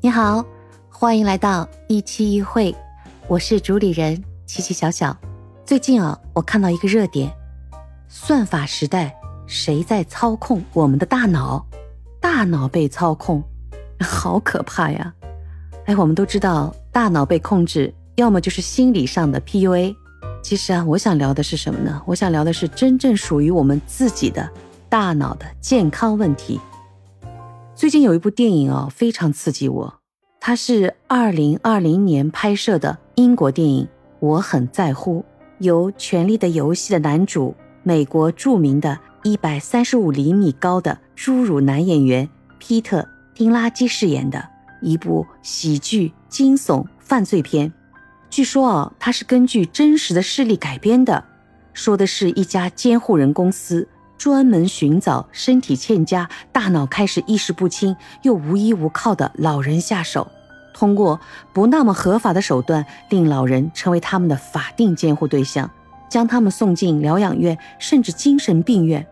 你好，欢迎来到一期一会，我是主理人琪琪小小。最近啊，我看到一个热点：算法时代，谁在操控我们的大脑？大脑被操控，好可怕呀！哎，我们都知道，大脑被控制，要么就是心理上的 PUA。其实啊，我想聊的是什么呢？我想聊的是真正属于我们自己的大脑的健康问题。最近有一部电影哦，非常刺激我。它是二零二零年拍摄的英国电影《我很在乎》，由《权力的游戏》的男主、美国著名的一百三十五厘米高的侏儒男演员皮特·丁拉基饰演的一部喜剧惊悚犯罪片。据说哦，它是根据真实的事例改编的，说的是一家监护人公司。专门寻找身体欠佳、大脑开始意识不清又无依无靠的老人下手，通过不那么合法的手段，令老人成为他们的法定监护对象，将他们送进疗养院甚至精神病院。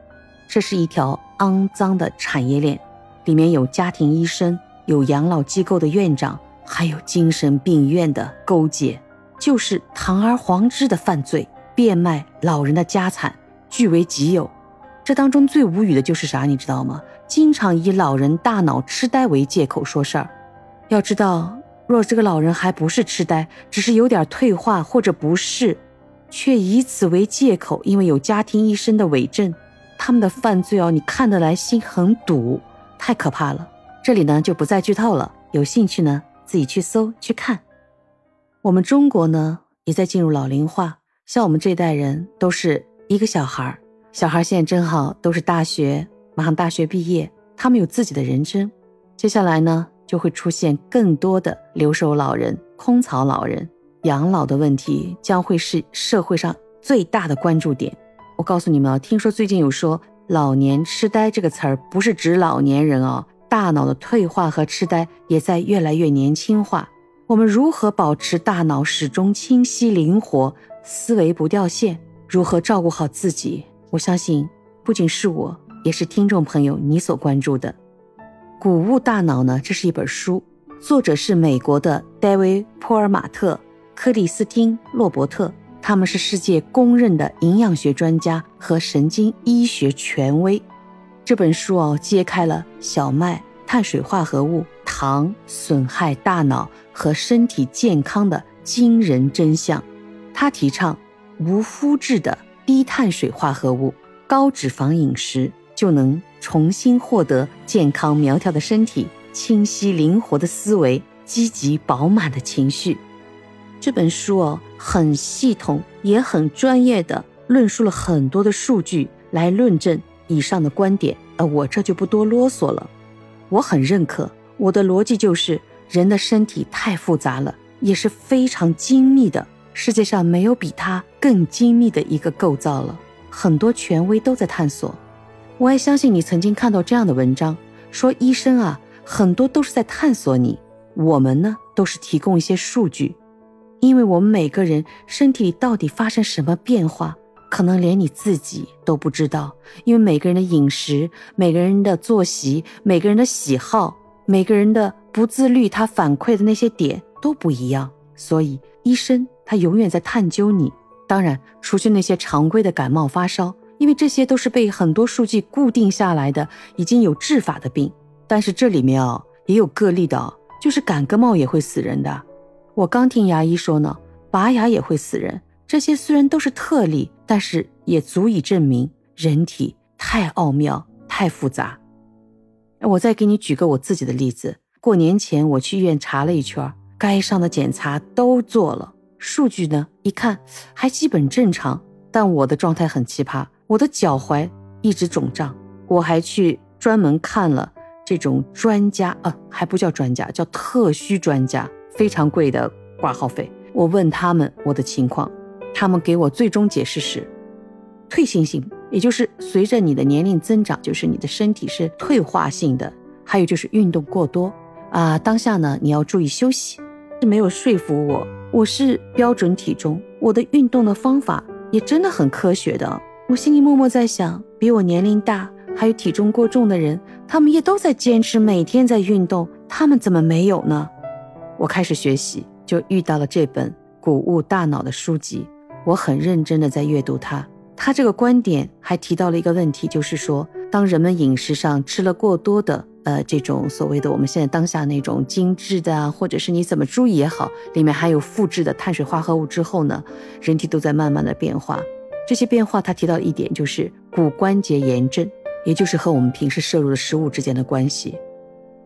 这是一条肮脏的产业链，里面有家庭医生，有养老机构的院长，还有精神病院的勾结，就是堂而皇之的犯罪，变卖老人的家产，据为己有。这当中最无语的就是啥，你知道吗？经常以老人大脑痴呆为借口说事儿。要知道，若这个老人还不是痴呆，只是有点退化或者不适，却以此为借口，因为有家庭医生的伪证，他们的犯罪哦，你看得来心很堵，太可怕了。这里呢就不再剧透了，有兴趣呢自己去搜去看。我们中国呢也在进入老龄化，像我们这代人都是一个小孩儿。小孩现在正好都是大学，马上大学毕业，他们有自己的人生。接下来呢，就会出现更多的留守老人、空巢老人，养老的问题将会是社会上最大的关注点。我告诉你们啊，听说最近有说“老年痴呆”这个词儿，不是指老年人哦，大脑的退化和痴呆也在越来越年轻化。我们如何保持大脑始终清晰灵活，思维不掉线？如何照顾好自己？我相信，不仅是我，也是听众朋友你所关注的《谷物大脑》呢。这是一本书，作者是美国的戴维·普尔马特、克里斯汀·洛伯特，他们是世界公认的营养学专家和神经医学权威。这本书哦，揭开了小麦、碳水化合物、糖损害大脑和身体健康的惊人真相。他提倡无麸质的。低碳水化合物、高脂肪饮食就能重新获得健康苗条的身体、清晰灵活的思维、积极饱满的情绪。这本书哦，很系统，也很专业的论述了很多的数据来论证以上的观点。呃，我这就不多啰嗦了。我很认可，我的逻辑就是：人的身体太复杂了，也是非常精密的。世界上没有比它更精密的一个构造了，很多权威都在探索。我还相信你曾经看到这样的文章，说医生啊，很多都是在探索你，我们呢都是提供一些数据，因为我们每个人身体里到底发生什么变化，可能连你自己都不知道，因为每个人的饮食、每个人的作息、每个人的喜好、每个人的不自律，他反馈的那些点都不一样，所以医生。他永远在探究你，当然，除去那些常规的感冒发烧，因为这些都是被很多数据固定下来的，已经有治法的病。但是这里面啊，也有个例的，就是感个冒也会死人的。我刚听牙医说呢，拔牙也会死人。这些虽然都是特例，但是也足以证明人体太奥妙、太复杂。我再给你举个我自己的例子，过年前我去医院查了一圈，该上的检查都做了。数据呢？一看还基本正常，但我的状态很奇葩，我的脚踝一直肿胀。我还去专门看了这种专家，呃，还不叫专家，叫特需专家，非常贵的挂号费。我问他们我的情况，他们给我最终解释是退行性，也就是随着你的年龄增长，就是你的身体是退化性的，还有就是运动过多啊。当下呢，你要注意休息，是没有说服我。我是标准体重，我的运动的方法也真的很科学的。我心里默默在想，比我年龄大还有体重过重的人，他们也都在坚持每天在运动，他们怎么没有呢？我开始学习，就遇到了这本《谷物大脑》的书籍，我很认真的在阅读它。他这个观点还提到了一个问题，就是说，当人们饮食上吃了过多的，呃，这种所谓的我们现在当下那种精致的啊，或者是你怎么注意也好，里面含有复制的碳水化合物之后呢，人体都在慢慢的变化。这些变化，他提到一点就是骨关节炎症，也就是和我们平时摄入的食物之间的关系。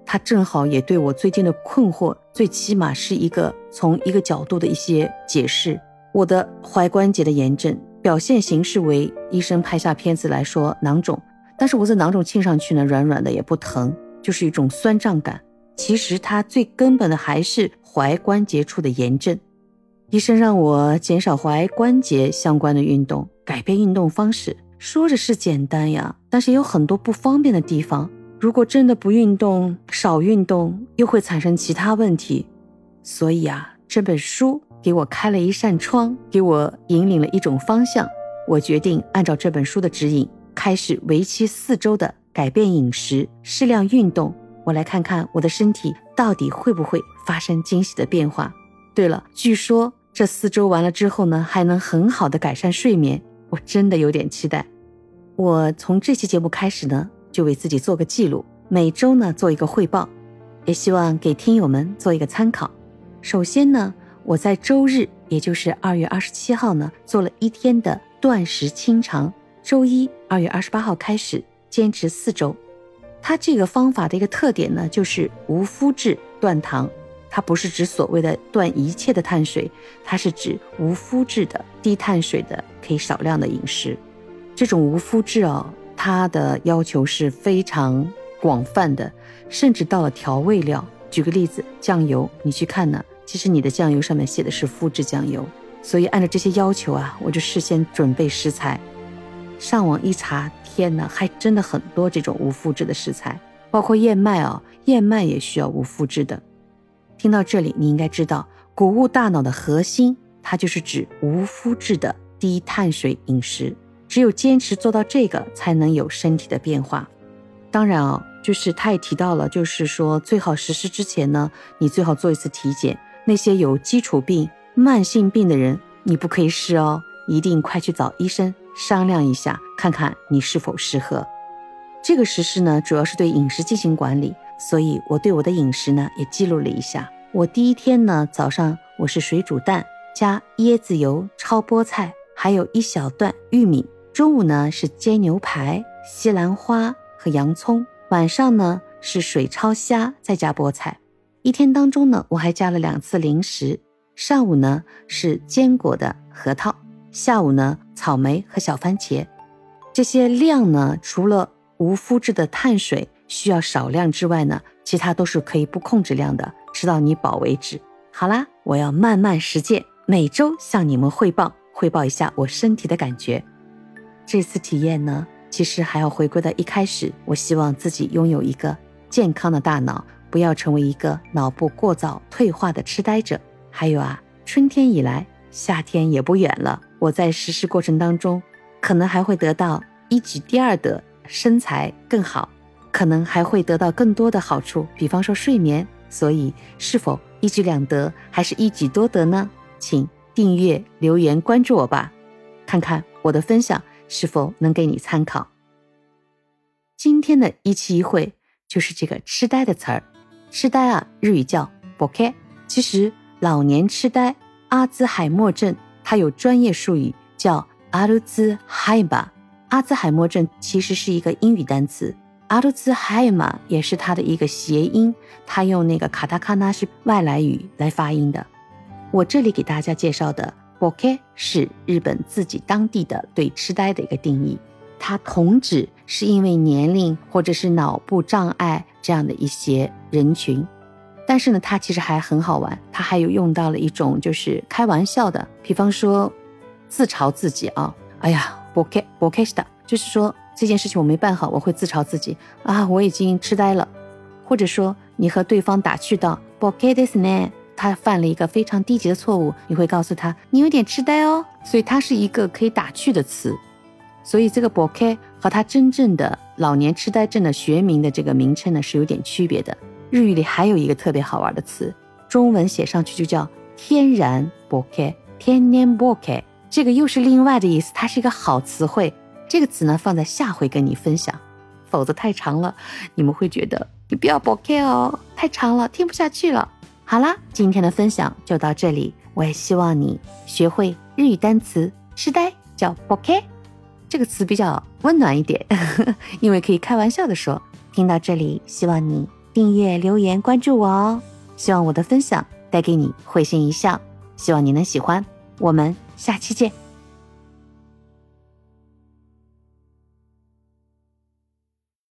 他正好也对我最近的困惑，最起码是一个从一个角度的一些解释。我的踝关节的炎症。表现形式为医生拍下片子来说囊肿，但是我在囊肿沁上去呢，软软的也不疼，就是一种酸胀感。其实它最根本的还是踝关节处的炎症。医生让我减少踝关节相关的运动，改变运动方式。说着是简单呀，但是有很多不方便的地方。如果真的不运动，少运动，又会产生其他问题。所以啊，这本书。给我开了一扇窗，给我引领了一种方向。我决定按照这本书的指引，开始为期四周的改变饮食、适量运动。我来看看我的身体到底会不会发生惊喜的变化。对了，据说这四周完了之后呢，还能很好的改善睡眠。我真的有点期待。我从这期节目开始呢，就为自己做个记录，每周呢做一个汇报，也希望给听友们做一个参考。首先呢。我在周日，也就是二月二十七号呢，做了一天的断食清肠。周一，二月二十八号开始坚持四周。它这个方法的一个特点呢，就是无麸质断糖。它不是指所谓的断一切的碳水，它是指无麸质的低碳水的可以少量的饮食。这种无麸质哦，它的要求是非常广泛的，甚至到了调味料。举个例子，酱油，你去看呢。其实你的酱油上面写的是麸质酱油，所以按照这些要求啊，我就事先准备食材，上网一查，天哪，还真的很多这种无麸质的食材，包括燕麦啊，燕麦也需要无麸质的。听到这里，你应该知道，谷物大脑的核心，它就是指无麸质的低碳水饮食，只有坚持做到这个，才能有身体的变化。当然哦，就是他也提到了，就是说最好实施之前呢，你最好做一次体检。那些有基础病、慢性病的人，你不可以试哦，一定快去找医生商量一下，看看你是否适合。这个实施呢，主要是对饮食进行管理，所以我对我的饮食呢也记录了一下。我第一天呢早上我是水煮蛋加椰子油焯菠菜，还有一小段玉米。中午呢是煎牛排、西兰花和洋葱。晚上呢是水焯虾再加菠菜。一天当中呢，我还加了两次零食。上午呢是坚果的核桃，下午呢草莓和小番茄。这些量呢，除了无麸质的碳水需要少量之外呢，其他都是可以不控制量的，吃到你饱为止。好啦，我要慢慢实践，每周向你们汇报，汇报一下我身体的感觉。这次体验呢，其实还要回归到一开始，我希望自己拥有一个健康的大脑。不要成为一个脑部过早退化的痴呆者。还有啊，春天以来，夏天也不远了。我在实施过程当中，可能还会得到一举第二得，身材更好，可能还会得到更多的好处，比方说睡眠。所以，是否一举两得，还是一举多得呢？请订阅、留言、关注我吧，看看我的分享是否能给你参考。今天的一期一会就是这个痴呆的词儿。痴呆啊，日语叫 “boke”。其实老年痴呆、阿兹海默症，它有专业术语叫阿鲁兹海马。阿兹海默症其实是一个英语单词，阿鲁兹海马也是它的一个谐音。它用那个卡塔卡纳是外来语来发音的。我这里给大家介绍的 “boke” 是日本自己当地的对痴呆的一个定义。它同指是因为年龄或者是脑部障碍这样的一些人群，但是呢，它其实还很好玩，它还有用到了一种就是开玩笑的，比方说自嘲自己啊，哎呀，不开不开心的，就是说这件事情我没办好，我会自嘲自己啊，我已经痴呆了，或者说你和对方打趣道不开的是呢，他犯了一个非常低级的错误，你会告诉他你有点痴呆哦，所以它是一个可以打趣的词。所以这个 BOK 和它真正的老年痴呆症的学名的这个名称呢是有点区别的。日语里还有一个特别好玩的词，中文写上去就叫天然 bokeh，天然 bokeh，这个又是另外的意思，它是一个好词汇。这个词呢，放在下回跟你分享，否则太长了，你们会觉得你不要 bokeh 哦，太长了，听不下去了。好啦，今天的分享就到这里，我也希望你学会日语单词痴呆叫 bokeh，这个词比较温暖一点，因为可以开玩笑的说。听到这里，希望你订阅、留言、关注我哦。希望我的分享带给你会心一笑，希望你能喜欢。我们下期见。